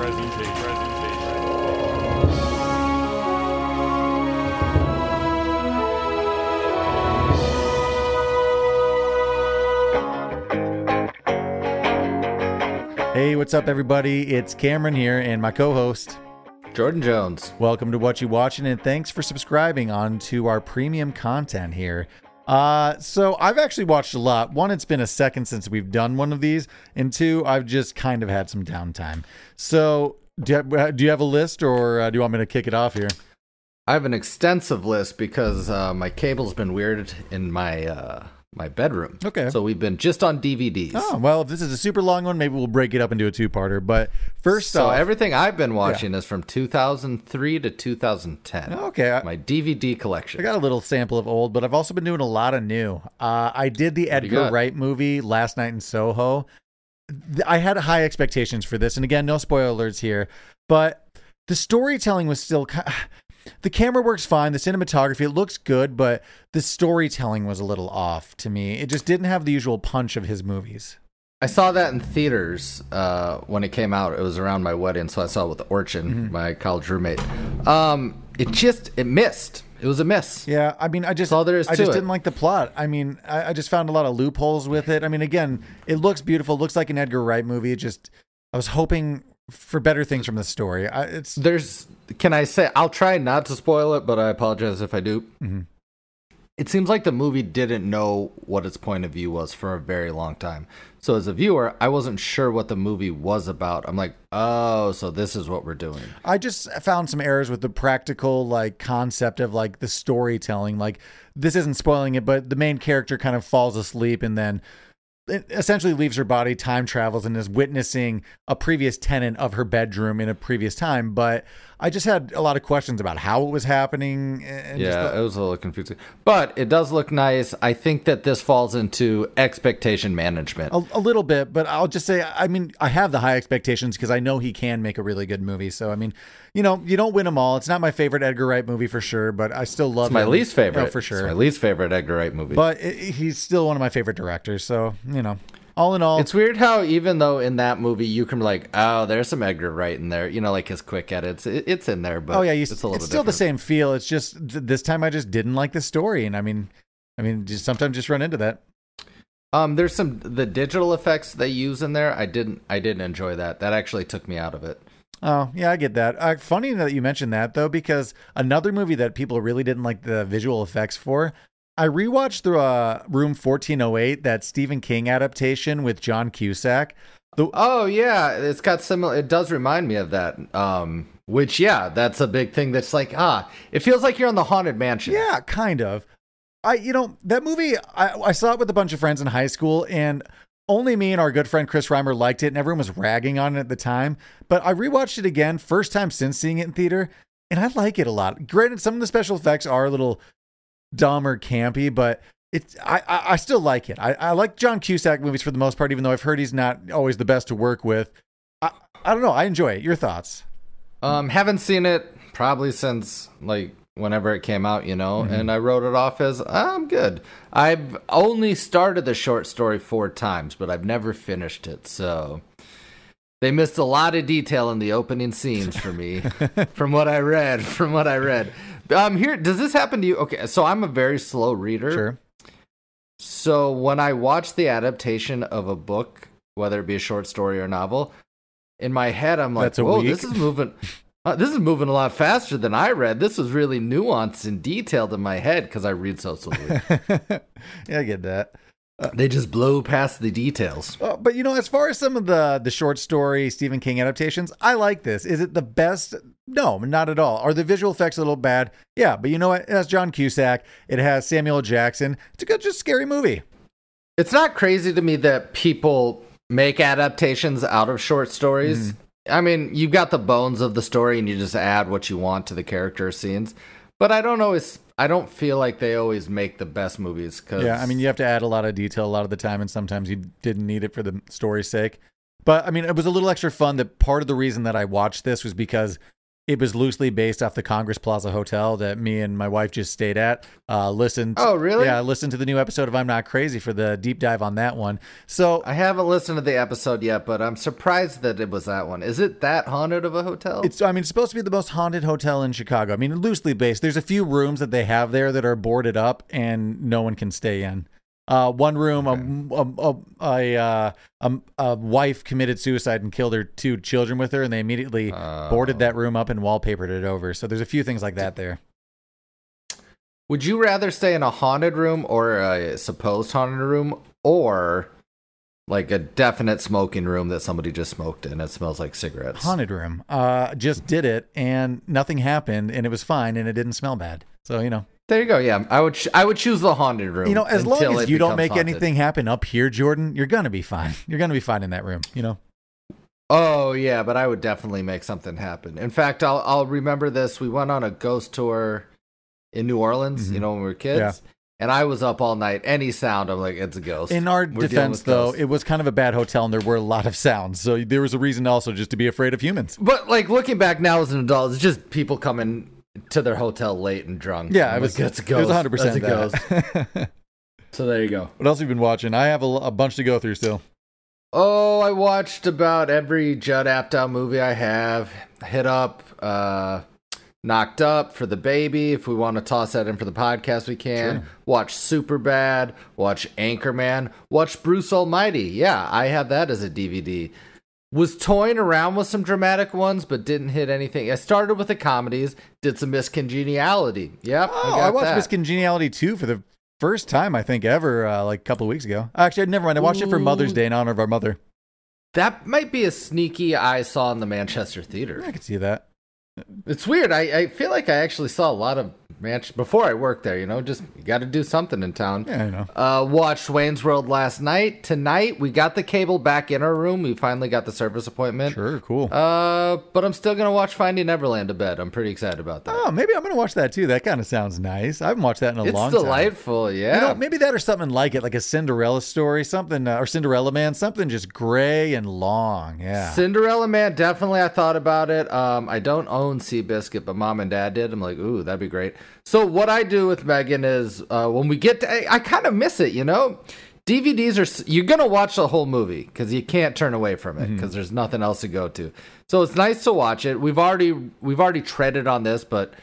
presentation, presentation. Hey, what's up, everybody? It's Cameron here and my co host. Jordan Jones. Welcome to What You Watching, and thanks for subscribing on to our premium content here. Uh, so I've actually watched a lot. One, it's been a second since we've done one of these, and two, I've just kind of had some downtime. So, do you, uh, do you have a list, or uh, do you want me to kick it off here? I have an extensive list because uh, my cable's been weird in my uh, my bedroom. Okay. So we've been just on DVDs. Oh well, if this is a super long one, maybe we'll break it up into a two-parter. But first so off, everything I've been watching is from 2003 to 2010. okay, I, My DVD collection. I got a little sample of old, but I've also been doing a lot of new. Uh, I did the you Edgar? Wright movie last night in Soho. I had high expectations for this, and again, no spoilers here, but the storytelling was still. The camera works fine. The cinematography, it looks good, but the storytelling was a little off to me. It just didn't have the usual punch of his movies. I saw that in theaters uh, when it came out. It was around my wedding, so I saw it with Orchin, Mm-hmm. my college roommate. Um, it just it missed. It was a miss. Yeah, I mean, I just, all there is I just it. didn't like the plot. I mean, I, I just found a lot of loopholes with it. I mean, again, it looks beautiful, looks like an Edgar Wright movie. It just, I was hoping for better things from the story. I, it's There's, can I say, I'll try not to spoil it, but I apologize if I do. Mm-hmm. It seems like the movie didn't know what its point of view was for a very long time. So as a viewer, I wasn't sure what the movie was about. I'm like, oh, so this is what we're doing. I just found some errors with the practical like concept of like the storytelling. Like this isn't spoiling it, but the main character kind of falls asleep and then essentially leaves her body, time travels, and is witnessing a previous tenant of her bedroom in a previous time. But I just had a lot of questions about how it was happening. And just yeah, the- it was a little confusing. But it does look nice. I think that this falls into expectation management. A, a little bit, but I'll just say, I mean, I have the high expectations because I know he can make a really good movie. So, I mean, you know, you don't win them all. It's not my favorite Edgar Wright movie for sure, but I still love it. It's my him. least favorite. Oh, for It's sure. my least favorite Edgar Wright movie. but it, he's still one of my favorite directors. So, you know, all in all, It's weird how even though in that movie you can be like, oh, there's some Edgar Wright in there, you know, like his quick edits. It, it's in there, but oh yeah, you, it's it's, still the same feel. It's just th- this time I just didn't like the story, and I mean, I mean, just sometimes just run into that. Um, there's some the digital effects they use in there. I didn't, I didn't enjoy that. That actually took me out of it. Oh, yeah, I get that. Uh, funny that you mentioned that, though, because another movie that people really didn't like the visual effects for, I rewatched the uh, Room 1408, that Stephen King adaptation with John Cusack. The, Oh yeah, it's got similar. It does remind me of that. Um, which yeah, that's a big thing. That's like ah, it feels like you're on the haunted mansion. yeah, kind of. I, you know, that movie, I, I saw it with a bunch of friends in high school, and only me and our good friend Chris Reimer liked it, and everyone was ragging on it at the time. But I rewatched it again, first time since seeing it in theater, and I like it a lot. Granted, some of the special effects are a little dumb or campy, but it's I, I, I still like it. I, I like John Cusack movies for the most part, even though I've heard he's not always the best to work with. I, I don't know. I enjoy it. Your thoughts? Um, haven't seen it probably since like whenever it came out, you know, Mm-hmm. and I wrote it off as I'm good. I've only started the short story four times, but I've never finished it, so they missed a lot of detail in the opening scenes for me, from what I read. From what I read, um, here does this happen to you? Okay, so I'm a very slow reader. Sure. So when I watch the adaptation of a book, whether it be a short story or novel, in my head I'm like, "Whoa, week." this is moving." Uh, this is moving a lot faster than I read. This was really nuanced and detailed in my head because I read so slowly. yeah, I get that. They just blow past the details. Uh, but you know, as far as some of the the short story Stephen King adaptations, I like this. Is it the best? No, not at all. Are the visual effects a little bad? Yeah, but you know what? It has John Cusack. It has Samuel Jackson. It's a good, just scary movie. It's not crazy to me that people make adaptations out of short stories. Mm-hmm. I mean, you've got the bones of the story and you just add what you want to the character scenes. But I don't always I don't feel like they always make the best movies cuz Yeah, I mean, you have to add a lot of detail a lot of the time, and sometimes you didn't need it for the story's sake. But I mean, it was a little extra fun. That part of the reason that I watched this was because it was loosely based off the Congress Plaza Hotel that me and my wife just stayed at. Uh, listened. Oh, really? Yeah, listened to the new episode of I'm Not Crazy for the deep dive on that one. So I haven't listened to the episode yet, but I'm surprised that it was that one. Is it that haunted of a hotel? It's I mean it's supposed to be the most haunted hotel in Chicago. I mean loosely based. There's a few rooms that they have there that are boarded up and no one can stay in. Uh, one room, a, a, a, a, a, a wife committed suicide and killed her two children with her, and they immediately boarded that room up and wallpapered it over. So there's a few things like that there. Would you rather stay in a haunted room or a supposed haunted room or like a definite smoking room that somebody just smoked in? It smells like cigarettes. Haunted room. Uh, just did it, and nothing happened, and it was fine, and it didn't smell bad. So you know, There you go. Yeah, I would. Ch- I would choose the haunted room. you know, as long as you don't make haunted. anything happen up here, Jordan, you're gonna be fine. You're gonna be fine in that room. You know. Oh yeah, but I would definitely make something happen. In fact, I'll I'll remember this. We went on a ghost tour in New Orleans. You Mhm. know, when we were kids. Yeah. And I was up all night. Any sound, I'm like, it's a ghost. In our We're defense, though, ghosts. it was kind of a bad hotel, and there were a lot of sounds. So there was a reason also just to be afraid of humans. But like looking back now as an adult, it's just people coming to their hotel late and drunk. Yeah, it was. Like, a It ghost. was 100 That's a percent ghost. So there you go. what else have you been watching? I have a, a bunch to go through still. Oh, I watched about every Judd Apatow movie I have. Hit up, uh, knocked up for the baby. If we want to toss that in for the podcast, we can. Sure. Watch Super Bad. Watch Anchorman. Watch Bruce Almighty. Yeah, I have that as a DVD. Was toying around with some dramatic ones, but didn't hit anything. I started with the comedies. Did some Miss Congeniality. Yep. Oh, got I, watched that. Miss Congeniality 2 for the first time, I think, ever, uh, like a couple of weeks ago. Actually, never mind. I watched it for Mother's Day in honor of our mother. That might be a sneaky I saw in the Manchester Theater. I could see that. It's weird. I, I feel like I actually saw a lot of match before I worked there. You know, just you got to do something in town. Yeah, I know. Uh, watched Wayne's World last night. Tonight we got the cable back in our room. We finally got the service appointment. Sure, cool. Uh, but I'm still gonna watch Finding Neverland to bed. I'm pretty excited about that. oh, maybe I'm going to watch that too. That kind of sounds nice. I haven't watched that in a it's long time. It's delightful. Yeah. You know, maybe that or something like it, like a Cinderella story, something, uh, or Cinderella Man, something just gray and long. Yeah. Cinderella Man, definitely. I thought about it. Um, I don't own Seabiscuit, but mom and dad did. I'm like, ooh, that'd be great. So what I do with Megan is uh, when we get to, I, I kind of miss it, you know. DVDs are you're gonna watch the whole movie because you can't turn away from it because there's nothing else to go to. So it's nice to watch it. We've already we've already treaded on this, but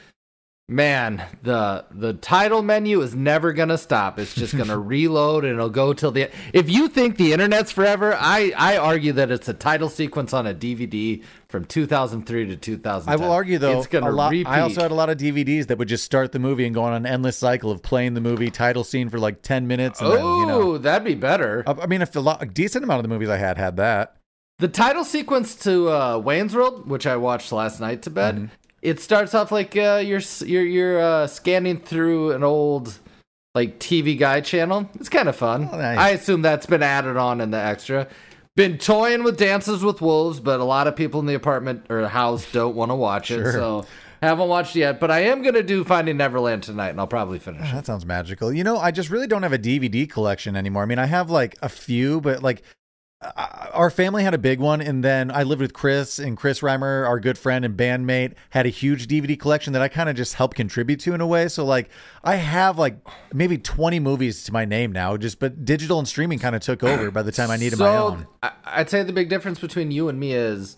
man, the the title menu is never gonna stop. It's just gonna reload and it'll go till the. If you think the internet's forever, I I argue that it's a title sequence on a DVD from 2003 to 2010. I will argue though, it's gonna lot, repeat. I also had a lot of DVDs that would just start the movie and go on an endless cycle of playing the movie title scene for like 10 minutes. Oh, then, you know, that'd be better. I I mean, if a, lot, a decent amount of the movies I had had that. The title sequence to uh, Wayne's World, which I watched last night to bed, Mm-hmm. It starts off like uh, you're you're you're uh, scanning through an old like TV guy channel. It's kind of fun. Oh, nice. I assume that's been added on in the extra. Been toying with Dances with Wolves, but a lot of people in the apartment or house don't want to watch it, so haven't watched yet. But I am gonna do Finding Neverland tonight, and I'll probably finish it. That sounds magical. You know, I just really don't have a DVD collection anymore. I mean, I have like a few, but like our family had a big one, and then I lived with Chris, and Chris Reimer, our good friend and bandmate, had a huge DVD collection that I kind of just helped contribute to in a way. So like, I have like maybe twenty movies to my name now, just but digital and streaming kind of took over by the time I needed so, my own. I'd say the big difference between you and me is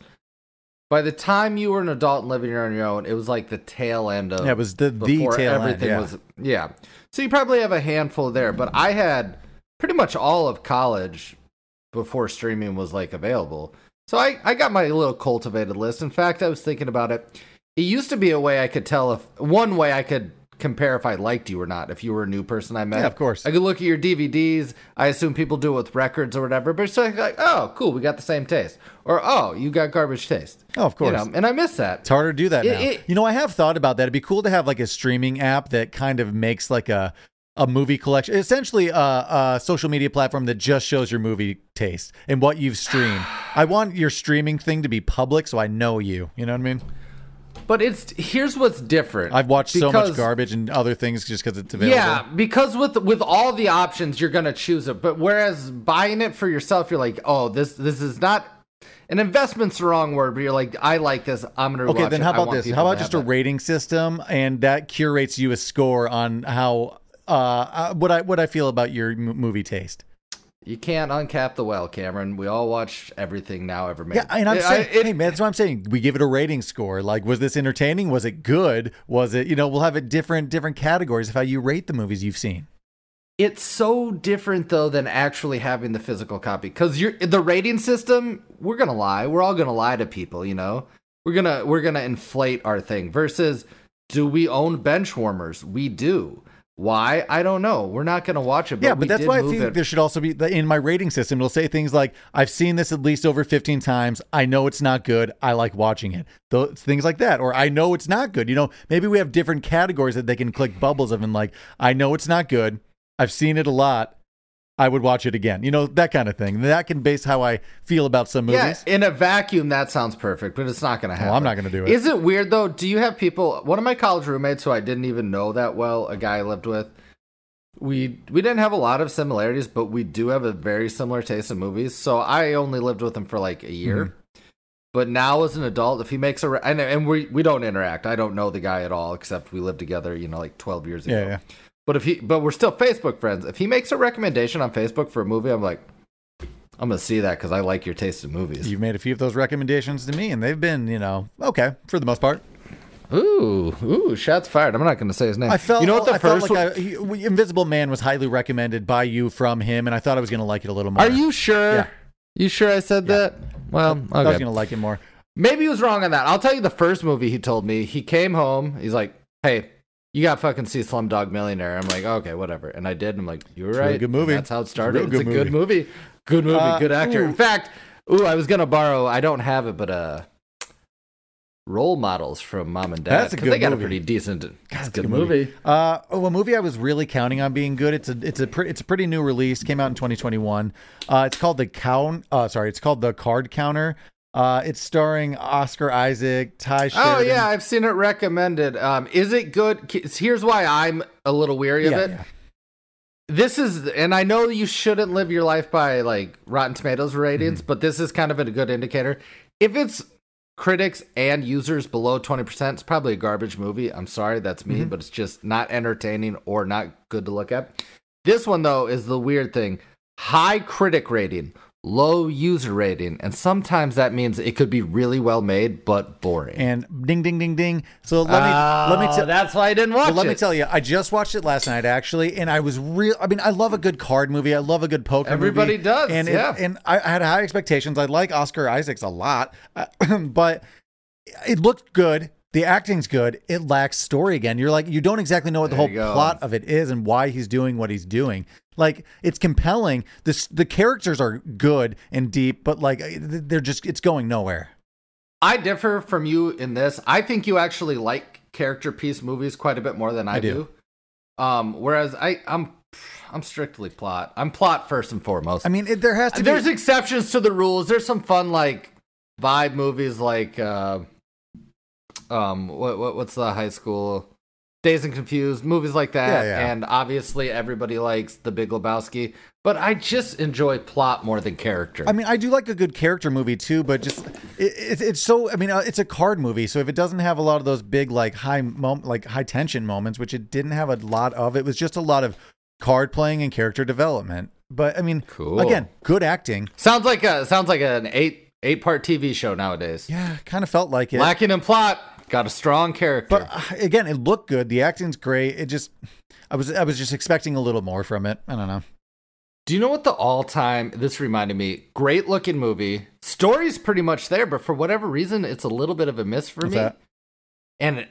by the time you were an adult and living on your own, it was like the tail end of Yeah, it was the- the before tail end, everything yeah. was yeah. So you probably have a handful there, but I had pretty much all of college before streaming was like available. So I, I got my little cultivated list. In fact, I was thinking about it. It used to be a way I could tell if one way I could compare if I liked you or not. If you were a new person I met, Yeah, of course. I could look at your DVDs. I assume people do it with records or whatever. But it's like, oh, cool, we got the same taste, or oh, you got garbage taste. Oh, of course. You know, and I miss that. It's harder to do that It- now. it- you know, I have thought about that. It'd be cool to have like a streaming app that kind of makes like a a movie collection, essentially a, a social media platform that just shows your movie taste and what you've streamed. I want your streaming thing to be public, so I know you. You know what I mean? But it's here's what's different. I've watched so much garbage and other things just because it's available. Yeah, because with with all the options, you're gonna choose it. But whereas buying it for yourself, you're like, oh, this this is not an investment's the wrong word, but you're like, I like this. I'm gonna. Okay, watch then how about this? How about just a that." rating system, and that curates you a score on how uh, uh what I what I feel about your m- movie taste. You can't uncap the well, Cameron. We all watch everything now ever made. Yeah, and I'm I- saying, it- hey man, that's what I'm saying. We give it a rating score. Like, was this entertaining? Was it good? Was it? You know, we'll have it different different categories of how you rate the movies you've seen. It's so different though than actually having the physical copy because you're the rating system. We're gonna lie. We're all gonna lie to people. You know, we're gonna we're gonna inflate our thing. Versus, do we own bench warmers? We do. Why? I don't know. We're not gonna watch it. But yeah, but that's why I think it. there should also be in my rating system. It'll say things like, "I've seen this at least over 15 times. I know it's not good. I like watching it." Those things like that, or I know it's not good. You know, maybe we have different categories that they can click bubbles of, and like, I know it's not good. I've seen it a lot. I would watch it again. You know, that kind of thing. That can base how I feel about some movies. Yeah, in a vacuum, that sounds perfect, but it's not going to happen. Well, I'm not gonna do it. Is it weird though? Do you have people? One of my college roommates, who I didn't even know that well, a guy I lived with. We we didn't have a lot of similarities, but we do have a very similar taste in movies. So I only lived with him for like a year. Mm-hmm. But now, as an adult, if he makes a and, and we we don't interact. I don't know the guy at all, except we lived together, you know, like 12 years ago. Yeah, yeah. But if he, but we're still Facebook friends. If he makes a recommendation on Facebook for a movie, I'm like, I'm gonna see that because I like your taste in movies. You've made a few of those recommendations to me, and they've been, you know, okay for the most part. Ooh, ooh, shots fired. I'm not going to say his name. I felt, you know what the I first like one- I, he- Invisible Man was highly recommended by you from him, and I thought I was going to like it a little more. Are you sure? Yeah. You sure I said that? Well, I was going to like it more. Maybe he was wrong on that. I'll tell you the first movie he told me. He came home. He's like, "Hey, you got fucking see Slumdog Millionaire." I'm like, "Okay, whatever." And I did. And I'm like, "You were a really right." good movie. And that's how it It's a started. It's, good a good movie. Good movie. Uh, good actor. ooh. In fact, ooh, I was gonna borrow. I don't have it, but uh, role models from Mom and Dad. That's a good They got movie. a pretty decent. it's That's a good movie. Uh, oh, a movie I was really counting on being good. It's a it's a pre- it's a pretty new release. Came out in 2021. Uh, it's called the count. Uh, sorry, it's called the Card Counter. Uh, it's starring Oscar Isaac, Ty Oh yeah, I've seen it recommended. Um, is it good? Here's why I'm a little weary of Yeah, it. yeah. This is, and I know you shouldn't live your life by like Rotten Tomatoes ratings, but this is kind of a good indicator. If it's critics and users below twenty percent, it's probably a garbage movie. I'm sorry, that's me, but it's just not entertaining or not good to look at. This one though is the weird thing: high critic rating, low user rating, and sometimes that means it could be really well made but boring. And ding ding ding ding. So let me let me Oh, tell. that's why I didn't watch Well, let it. me tell you, I just watched it last night actually, and I was real. I mean, I love a good card movie. I love a good poker. Everybody movie. does, and yeah. It, and I, I had high expectations. I like Oscar Isaacs a lot, uh, but it looked good. The acting's good. It lacks story again. You're like, you don't exactly know what the There whole plot of it is and why he's doing what he's doing. Like, it's compelling. This the characters are good and deep, but like they're just it's going nowhere. I differ from you in this. I think you actually like character piece movies quite a bit more than I, I do. do. Um, whereas I, I'm, I'm strictly plot. I'm plot first and foremost. I mean, it, there has to There's be. exceptions to the rules. There's some fun like vibe movies like, uh, um, what, what what's the high school? Dazed and Confused, movies like that, Yeah, yeah. and obviously everybody likes The Big Lebowski. But I just enjoy plot more than character. I mean, I do like a good character movie too, but just it, it, it's so. I mean, uh, it's a card movie, so if it doesn't have a lot of those big like high mom, like high tension moments, which it didn't have a lot of, it was just a lot of card playing and character development. But I mean, Cool. again, good acting. sounds like a sounds like an eight eight part TV show nowadays. Yeah, kind of felt like it. Lacking in plot, got a strong character. but uh, again, it looked good. The acting's great. It just, I was, I was just expecting a little more from it. I don't know. Do you know what the all time? This reminded me. Great looking movie. Story's pretty much there, but for whatever reason, it's a little bit of a miss for What's me. that? And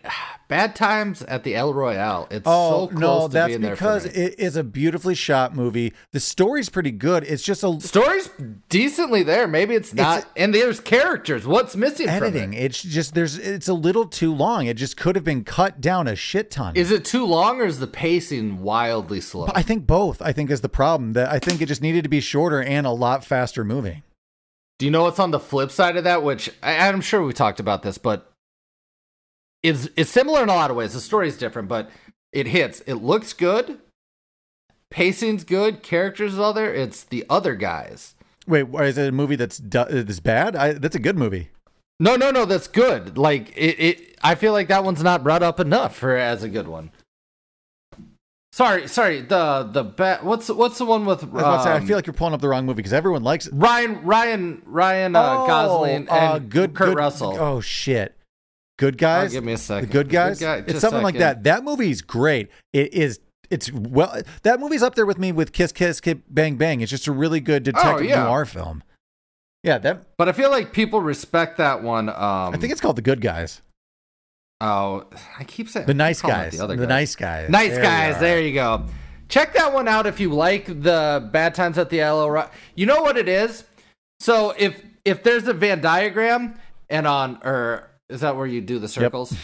Bad Times at the El Royale. It's Oh so close no, to that's being there because for me. it is a beautifully shot movie. The story's pretty good. It's just a Story's decently there. Maybe it's not. and there's characters. What's missing editing. from it? It's just there's it's a little too long. It just could have been cut down a shit ton. Is it too long or is the pacing wildly slow? I think both. I think is the problem. That I think it just needed to be shorter and a lot faster moving. Do you know what's on the flip side of that? Which I, I'm sure we talked about this, but it's it's similar in a lot of ways. The story's different, but it hits. It looks good. Pacing's good. Characters is all there. It's the other guys. Wait, why is it a movie that's that's bad? I, that's a good movie. No, no, no. That's good. Like it, it. I feel like that one's not brought up enough for as a good one. Sorry, sorry. The the bat. What's what's the one with? I, was about to say, I um, feel like you're pulling up the wrong movie because everyone likes it. Ryan, Ryan, Ryan uh, Gosling and uh, good Kurt good, Russell. Oh shit, good Oh, guys. give me a second. the good guys. Guy- it's something like that. That movie's great. It is. It's well. That movie's up there with me with Kiss Kiss Kiss Bang Bang. It's just a really good detective Oh, yeah. noir film. Yeah, that. But I feel like people respect that one. Um, I think it's called The Good Guys. Oh, I keep saying The Nice I'm calling it Guys. The, The, other guys. Nice Guys. Nice There guys. There you go. Check that one out if you like the Bad Times at the El Ro- You know what it is? So if if there's a Venn diagram and on or is that where you do the circles?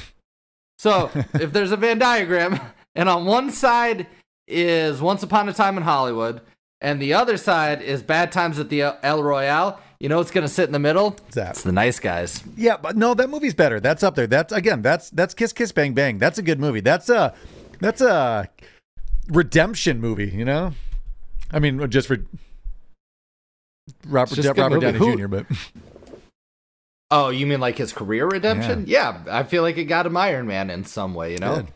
So if there's a Venn diagram and on one side is Once Upon a Time in Hollywood and the other side is Bad Times at the El- Royale, you know what's gonna sit in the middle? That? It's the nice guys. Yeah, but no, that movie's better. That's up there. That's again, that's that's Kiss Kiss Bang Bang. That's a good movie. That's a that's a redemption movie, you know? I mean, just for Robert just a Robert. Downey Jr., but Oh, you mean like his career redemption? Yeah. I feel like it got him Iron Man in some way, you know? Good.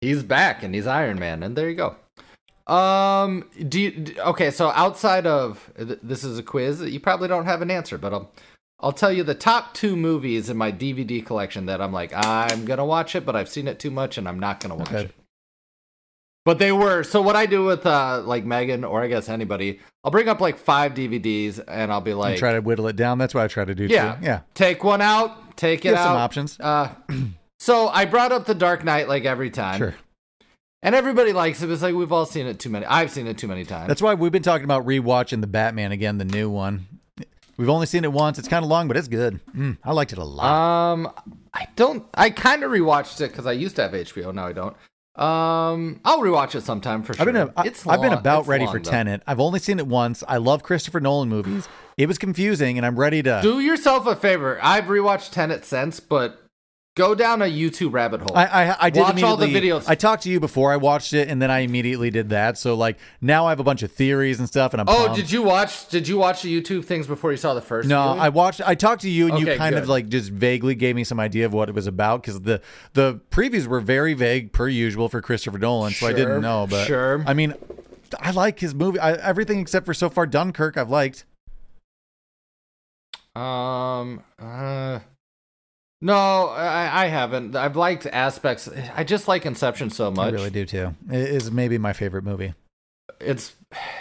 He's back and he's Iron Man, and there you go. Um, do you okay? So outside of th- this is a quiz, that you probably don't have an answer, but I'll I'll tell you the top two movies in my DVD collection that I'm like I'm gonna watch it, but I've seen it too much and I'm not gonna watch Okay. it. But they were so what I do with uh like Megan or I guess anybody, I'll bring up like five DVDs and I'll be like, try to whittle it down. That's what I try to do yeah, too. Yeah. take one out, take it out. some options. Uh, so I brought up the Dark Knight like every time. Sure. And everybody likes it. It's like we've all seen it too many. I've seen it too many times. That's why we've been talking about rewatching the Batman again, the new one. We've only seen it once. It's kind of long, but it's good. Mm, I liked it a lot. um, I don't. I kind of rewatched it because I used to have HBO. Now I don't. Um, I'll rewatch it sometime for sure. I've been a, it's I've been about ready long, for though. Tenet. I've only seen it once. I love Christopher Nolan movies. It was confusing, and I'm ready to. Do yourself a favor. I've rewatched Tenet since, but go down a YouTube rabbit hole. I, I, I did Watch all the videos. I talked to you before I watched it, and then I immediately did that. So like now I have a bunch of theories and stuff, and I'm oh, pumped. did you watch? Did you watch the YouTube things before you saw the first? No, viewing? I watched. I talked to you, and you Okay, kind of like just vaguely gave me some idea of what it was about because the the previews were very vague per usual for Christopher Nolan, so I didn't know. But sure. I mean, I like his movie. I, everything except for so far Dunkirk, I've liked. Um. Uh. No, I, I haven't. I've liked aspects. I just like Inception so much. I really do too. It is maybe my favorite movie. It's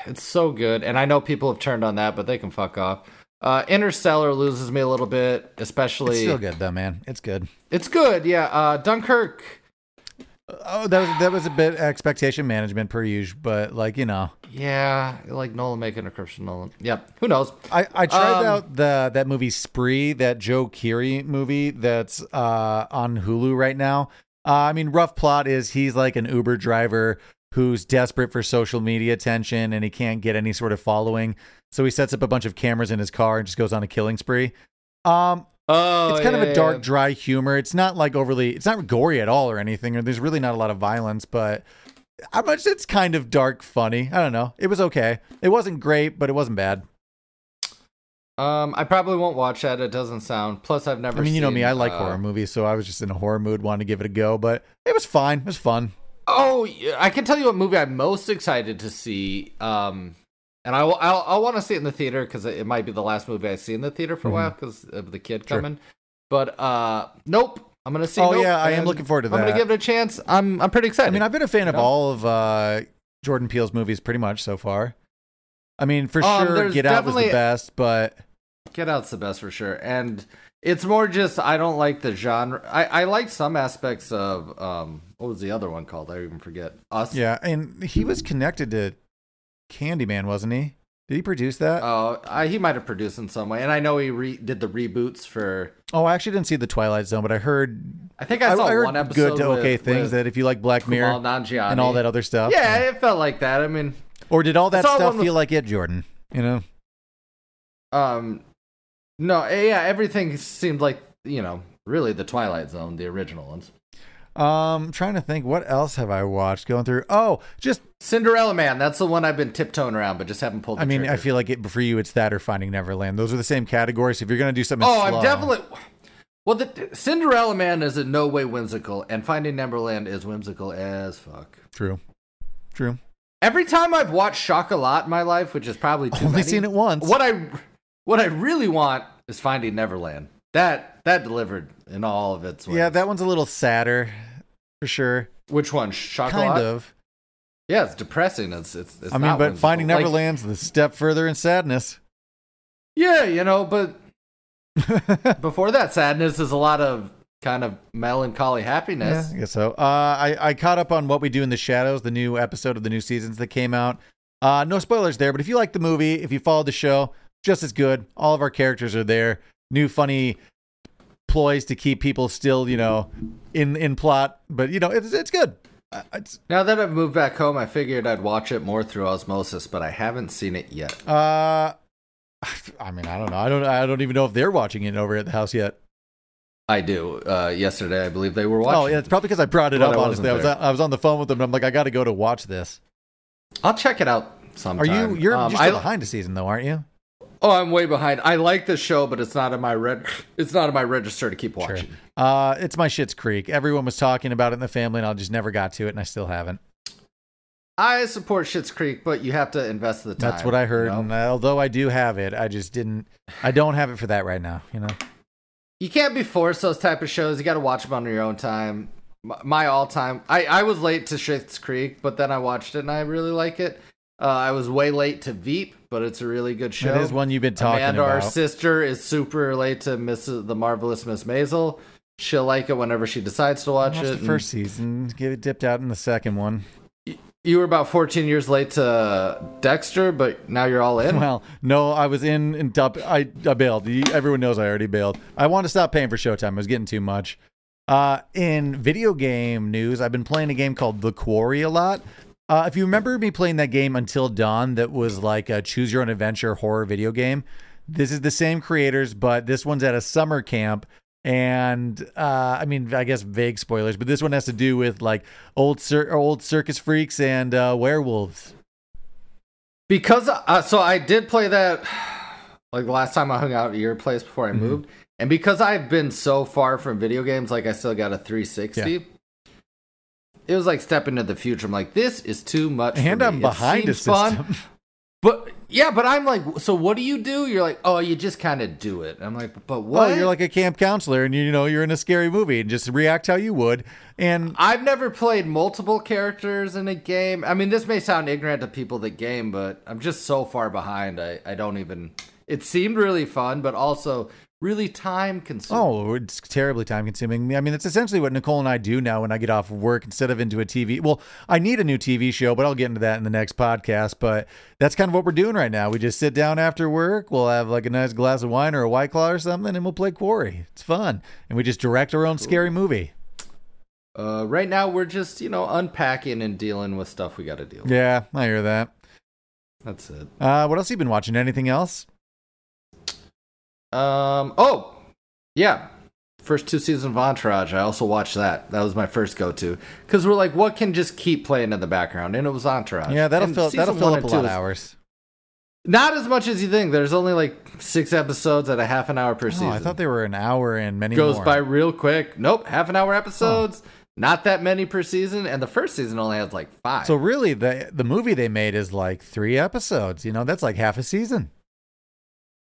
it's so good, and I know people have turned on that, but they can fuck off. Uh, Interstellar loses me a little bit, especially. It's still good though, man. It's good. It's good, yeah. Uh, Dunkirk. Oh, that was that was a bit expectation management per usual, but like you know, Yeah, like Nolan making a Christian Nolan. Yep. Who knows? I, I tried Um, out the that movie Spree, that Joe Keery movie that's uh, on Hulu right now. Uh, I mean, rough plot is he's like an Uber driver who's desperate for social media attention and he can't get any sort of following, so he sets up a bunch of cameras in his car and just goes on a killing spree. Um, Oh, it's kind of yeah, a dark, yeah. dry humor. It's not like overly, it's not gory at all or anything, or there's really not a lot of violence, but how much it's kind of dark, funny. I don't know. It was okay. It wasn't great, but it wasn't bad. Um, I probably won't watch that. It doesn't sound. Plus, I've never. I mean, you know me, I like uh, horror movies, so I was just in a horror mood, wanted to give it a go, but it was fine. It was fun. Oh, I can tell you what movie I'm most excited to see. Um, and I will, I'll, I'll want to see it in the theater because it, might be the last movie I see in the theater for a while because of the kid Mm-hmm. Sure. coming. But uh, nope, I'm gonna see. Oh, Nope, yeah, I am looking forward to that. I'm gonna give it a chance. I'm I'm pretty excited. I mean, I've been a fan of all of uh, Jordan Peele's movies pretty much so far. I mean, for Um, sure, Get Out was the best, but Get Out's the best for sure, and it's more just I don't like the genre. I I like some aspects of um what was the other one called? I even forget. Us. yeah, and he was connected to Candyman, wasn't he? Did he produce that? Oh, I, he might have produced in some way, and I know he re- did the reboots for. oh, I actually didn't see the Twilight Zone, but I heard I think I saw heard one episode good to okay with- things with that if you like Black Mirror Nanjiani and all that other stuff, Yeah, it felt like that. I mean, Or did all that stuff one with- feel like it, Jordan? You know, um, no, eh, yeah, everything seemed like you know, really the Twilight Zone, the original ones. Um, trying to think, what else have I watched? Going through. Oh, just Cinderella Man. That's the one I've been tiptoeing around, but just haven't pulled. The I mean, I feel like it for you, it's that or Finding Neverland. Those are the same categories. If you're gonna do something, Oh, slow- I'm definitely. Well, the Cinderella Man is in no way whimsical, and Finding Neverland is whimsical as fuck. true. True. Every time I've watched Chocolat in my life, which is probably too Only many, seen it once. What I what I really want is Finding Neverland. That that delivered in all of its ways. Yeah, that one's a little sadder, for sure. Which one? Chocolat. Kind of. Yeah, it's depressing. It's it's. it's I mean, but. Finding Neverland's the step further in sadness. yeah, you know, but before that, sadness is a lot of kind of melancholy happiness. Yeah, I guess so. Uh, I, I caught up on What We Do in the Shadows, the new episode of the new seasons that came out. Uh, no spoilers there, but if you like the movie, if you followed the show, just as good. All of our characters are there. New funny ploys to keep people still, you know, in in plot. But you know, it's it's good. Uh, It's, Now that I've moved back home, I figured I'd watch it more through osmosis, but I haven't seen it yet. uh, I mean, I don't know. I don't. I don't even know if they're watching it over at the house yet. I do. Uh, yesterday, I believe they were watching. Oh, yeah, it's probably because I brought it But up. I honestly, I was I was on the phone with them. and I'm like, I got to go to watch this. I'll check it out Are sometime. you? You're, Um, you're still I- behind a season though, aren't you? Oh, I'm way behind. I like the show, but it's not in my red. It's not in my register to keep watching. Uh, it's my Schitt's Creek. Everyone was talking about it in the family, and I just never got to it, and I still haven't. I support Schitt's Creek, but you have to invest the time. That's what I heard. you know? And although I do have it, I just didn't. I don't have it for that right now. You know. You can't be forced those type of shows. You got to watch them on your own time. My, my all-time. I I was late to Schitt's Creek, but then I watched it and I really like it. Uh, I was way late to Veep, but it's a really good show. It is one you've been talking Amanda, our sister, is super late to Miss the Marvelous Miss Maisel. She'll like it whenever she decides to watch it. the first season. Get it dipped out in the second one. You were about 14 years late to Dexter, but now you're all in. Well, no, I was in and up. I, I bailed. Everyone knows I already bailed. I want to stop paying for Showtime. It was getting too much. Uh, in video game news, I've been playing a game called The Quarry a lot. Uh, if you remember me playing that game Until Dawn, that was like a choose your own adventure horror video game. This is the same creators, but this one's at a summer camp. And uh, I mean, I guess vague spoilers, but this one has to do with like old cir- old circus freaks and uh, werewolves. Because uh, so I did play that like the last time I hung out at your place before I Mhm. moved, and because I've been so far from video games, like I still got a 360. It was like stepping into the future. I'm like, this is too much. for And. I'm It behind a seems fun, system. but yeah, but I'm like, so what do you do? You're like, oh, you just kind of do it. I'm like, but oh, what? Well, you're like a camp counselor, and you, you know you're in a scary movie, and just react how you would. And I've never played multiple characters in a game. I mean, this may sound ignorant to people that game, but I'm just so far behind. I, I don't even. It seemed really fun, but also really time consuming. oh, it's terribly time consuming. I mean, it's essentially what Nicole and I do now when I get off of work instead of into a TV. Well, I need a new TV show, but I'll get into that in the next podcast. But that's kind of what we're doing right now. We just sit down after work. We'll have like a nice glass of wine or a white claw or something, and we'll play Quarry. It's fun, and we just direct our own scary movie. Uh, right now, we're just you know unpacking and dealing with stuff we got to deal with. Yeah, I hear that. That's it. Uh, what else have you been watching? Anything else? Um. Oh, yeah. First two seasons of Entourage. I also watched that. That was my first go-to because we're like, what can just keep playing in the background? And it was Entourage. Yeah, that'll And fill that'll fill up a lot of hours. Not as much as you think. There's only like six episodes at a half an hour per Oh, season. I thought they were an hour and many goes more. by real quick. Nope, half an hour episodes. Not that many per season, and the first season only has like five. So really, the the movie they made is like three episodes. You know, that's like half a season.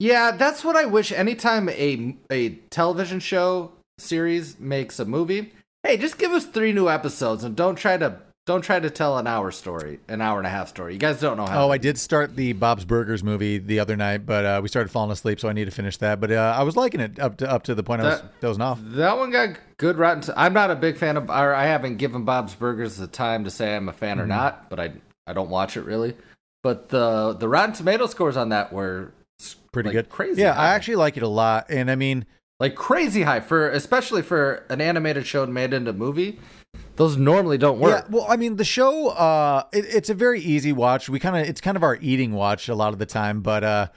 Yeah, that's what I wish. Anytime a a television show series makes a movie, hey, just give us three new episodes and don't try to don't try to tell an hour story, an hour and a half story. You guys don't know how. Oh, I did start the Bob's Burgers movie the other night, but uh, we started falling asleep, so I need to finish that. But uh, I was liking it up to up to the point I was That- dozing off. That one got good rotten. i I'm not a big fan of, or I haven't given Bob's Burgers the time to say I'm a fan Mm-hmm. or not, but I I don't watch it really. But the the Rotten Tomato scores on that were s- Pretty like, good, crazy. Yeah, high. I actually like it a lot, and I mean, like crazy high for especially for an animated show made into a movie. Those normally don't work. yeah. work. Well, I mean, the show, uh, it, it's a very easy watch. We kind of, it's kind of our eating watch a lot of the time, but uh,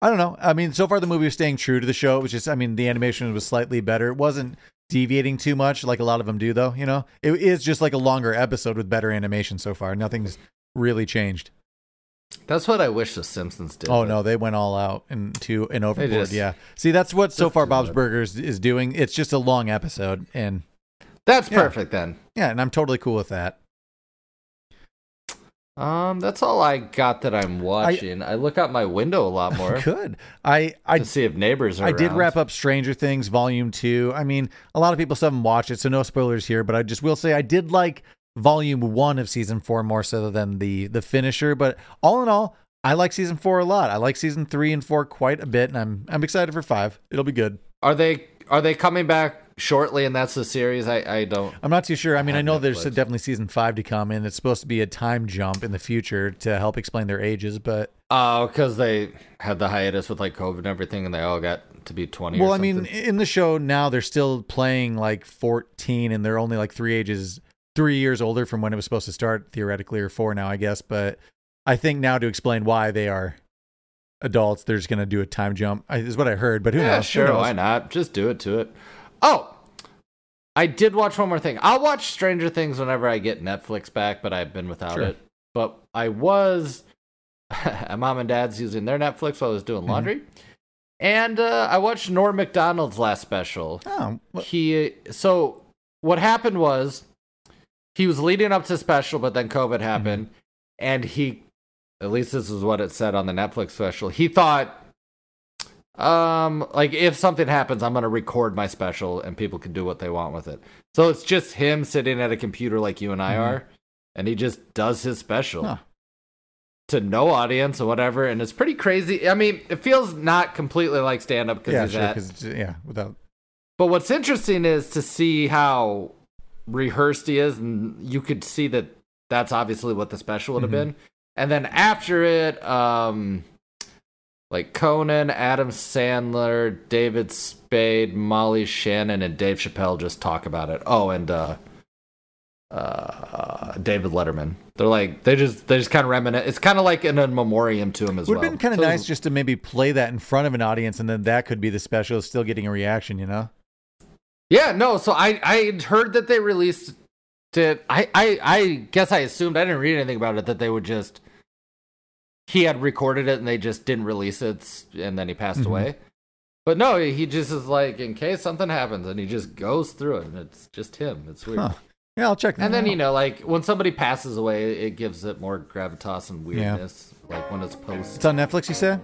I don't know. I mean, so far the movie was staying true to the show. It was just, I mean, the animation was slightly better. It wasn't deviating too much, like a lot of them do, though. You know, it is just like a longer episode with better animation so far. Nothing's really changed. That's what I wish The Simpsons did. Oh no, they went all out into and overboard. just- yeah. See, that's what so far Bob's. Burgers is doing. It's just a long episode, and That's Yeah. perfect then. yeah, and I'm totally cool with that. Um, that's all I got that I'm watching. I, look out my window a lot more Good. I I to see if neighbors are I did wrap up Stranger Things Volume 2. I mean, a lot of people still haven't watched it, so no spoilers here, but I just will say I did like Volume 1 of Season 4 more so than the the finisher, but all in all, I like Season 4 a lot. I like Season 3 and 4 quite a bit, and I'm I'm excited for 5. It'll be good. Are they are they coming back shortly and that's the series? I, I don't I'm not too sure. I mean, I have know there's definitely Season 5 to come, and it's supposed to be a time jump in the future to help explain their ages, but Oh, because they had the hiatus with like COVID and everything, and they all got to be twenty. well, or I mean, in the show now they're still playing like 14, and they're only like three ages, three years older from when it was supposed to start theoretically, or four now, I guess. But I think now to explain why they are adults, they're just going to do a time jump. Is what I heard, but who yeah, knows? Who sure, knows? why not? Just do it to it. Oh, I did watch one more thing. I'll watch Stranger Things whenever I get Netflix back, but I've been without Sure. it. But I was at mom and dad's using their Netflix while I was Mm-hmm. doing laundry, and uh, I watched Norm Macdonald's last special. Oh, he so what happened was he was leading up to special but then covid happened and he at least this is what it said on the netflix special he thought um like if something happens i'm going to record my special and people can do what they want with it so it's just him sitting at a computer like you and i Mhm. are and he just does his special Huh. to no audience or whatever and it's pretty crazy i mean it feels not completely like stand up because yeah, sure. at yeah, without but what's interesting is to see how rehearsed he is, and you could see that that's obviously what the special would have Mhm. been. And then after it, um, like Conan, Adam Sandler, David Spade, Molly Shannon, and Dave Chappelle just talk about it. Oh, and uh, uh, David Letterman. They're like they just they just kind of reminisce. It's kind of like in a memoriam to him as would well. Would have been kind of So nice it's- just to maybe play that in front of an audience, and then that could be the special, still getting a reaction. You know? Yeah, no. So I I heard that they released it. I I I guess I assumed I didn't read anything about it that they would just he had recorded it and they just didn't release it and then he passed Mhm. away. But no, he just is like in case something happens and he just goes through it and it's just him. It's weird. Huh. Yeah, I'll check. That And then out. you know, like when somebody passes away, it gives it more gravitas and weirdness. Like when it's post. it's on Netflix. You said?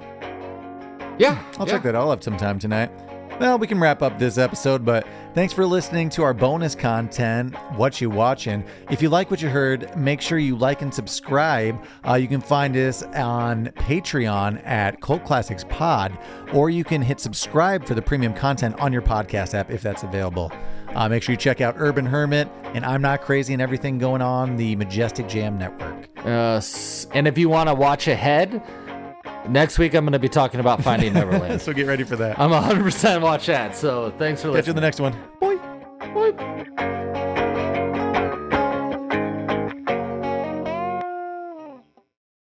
Yeah, I'll yeah. check that. I'll have some time tonight. Well, we can wrap up this episode, but thanks for listening to our bonus content, What You Watching. If you like what you heard, make sure you like and subscribe. Uh, you can find us on Patreon at Cult Classics Pod, or you can hit subscribe for the premium content on your podcast app if that's available. Uh, make sure you check out Urban Hermit and I'm Not Crazy and everything going on the Majestic Jam Network. Uh, and if you want to watch ahead, next week I'm going to be talking about Finding Neverland. so get ready for that. I'm 100% watch that. So thanks for Catch you in the next one. Bye. Bye.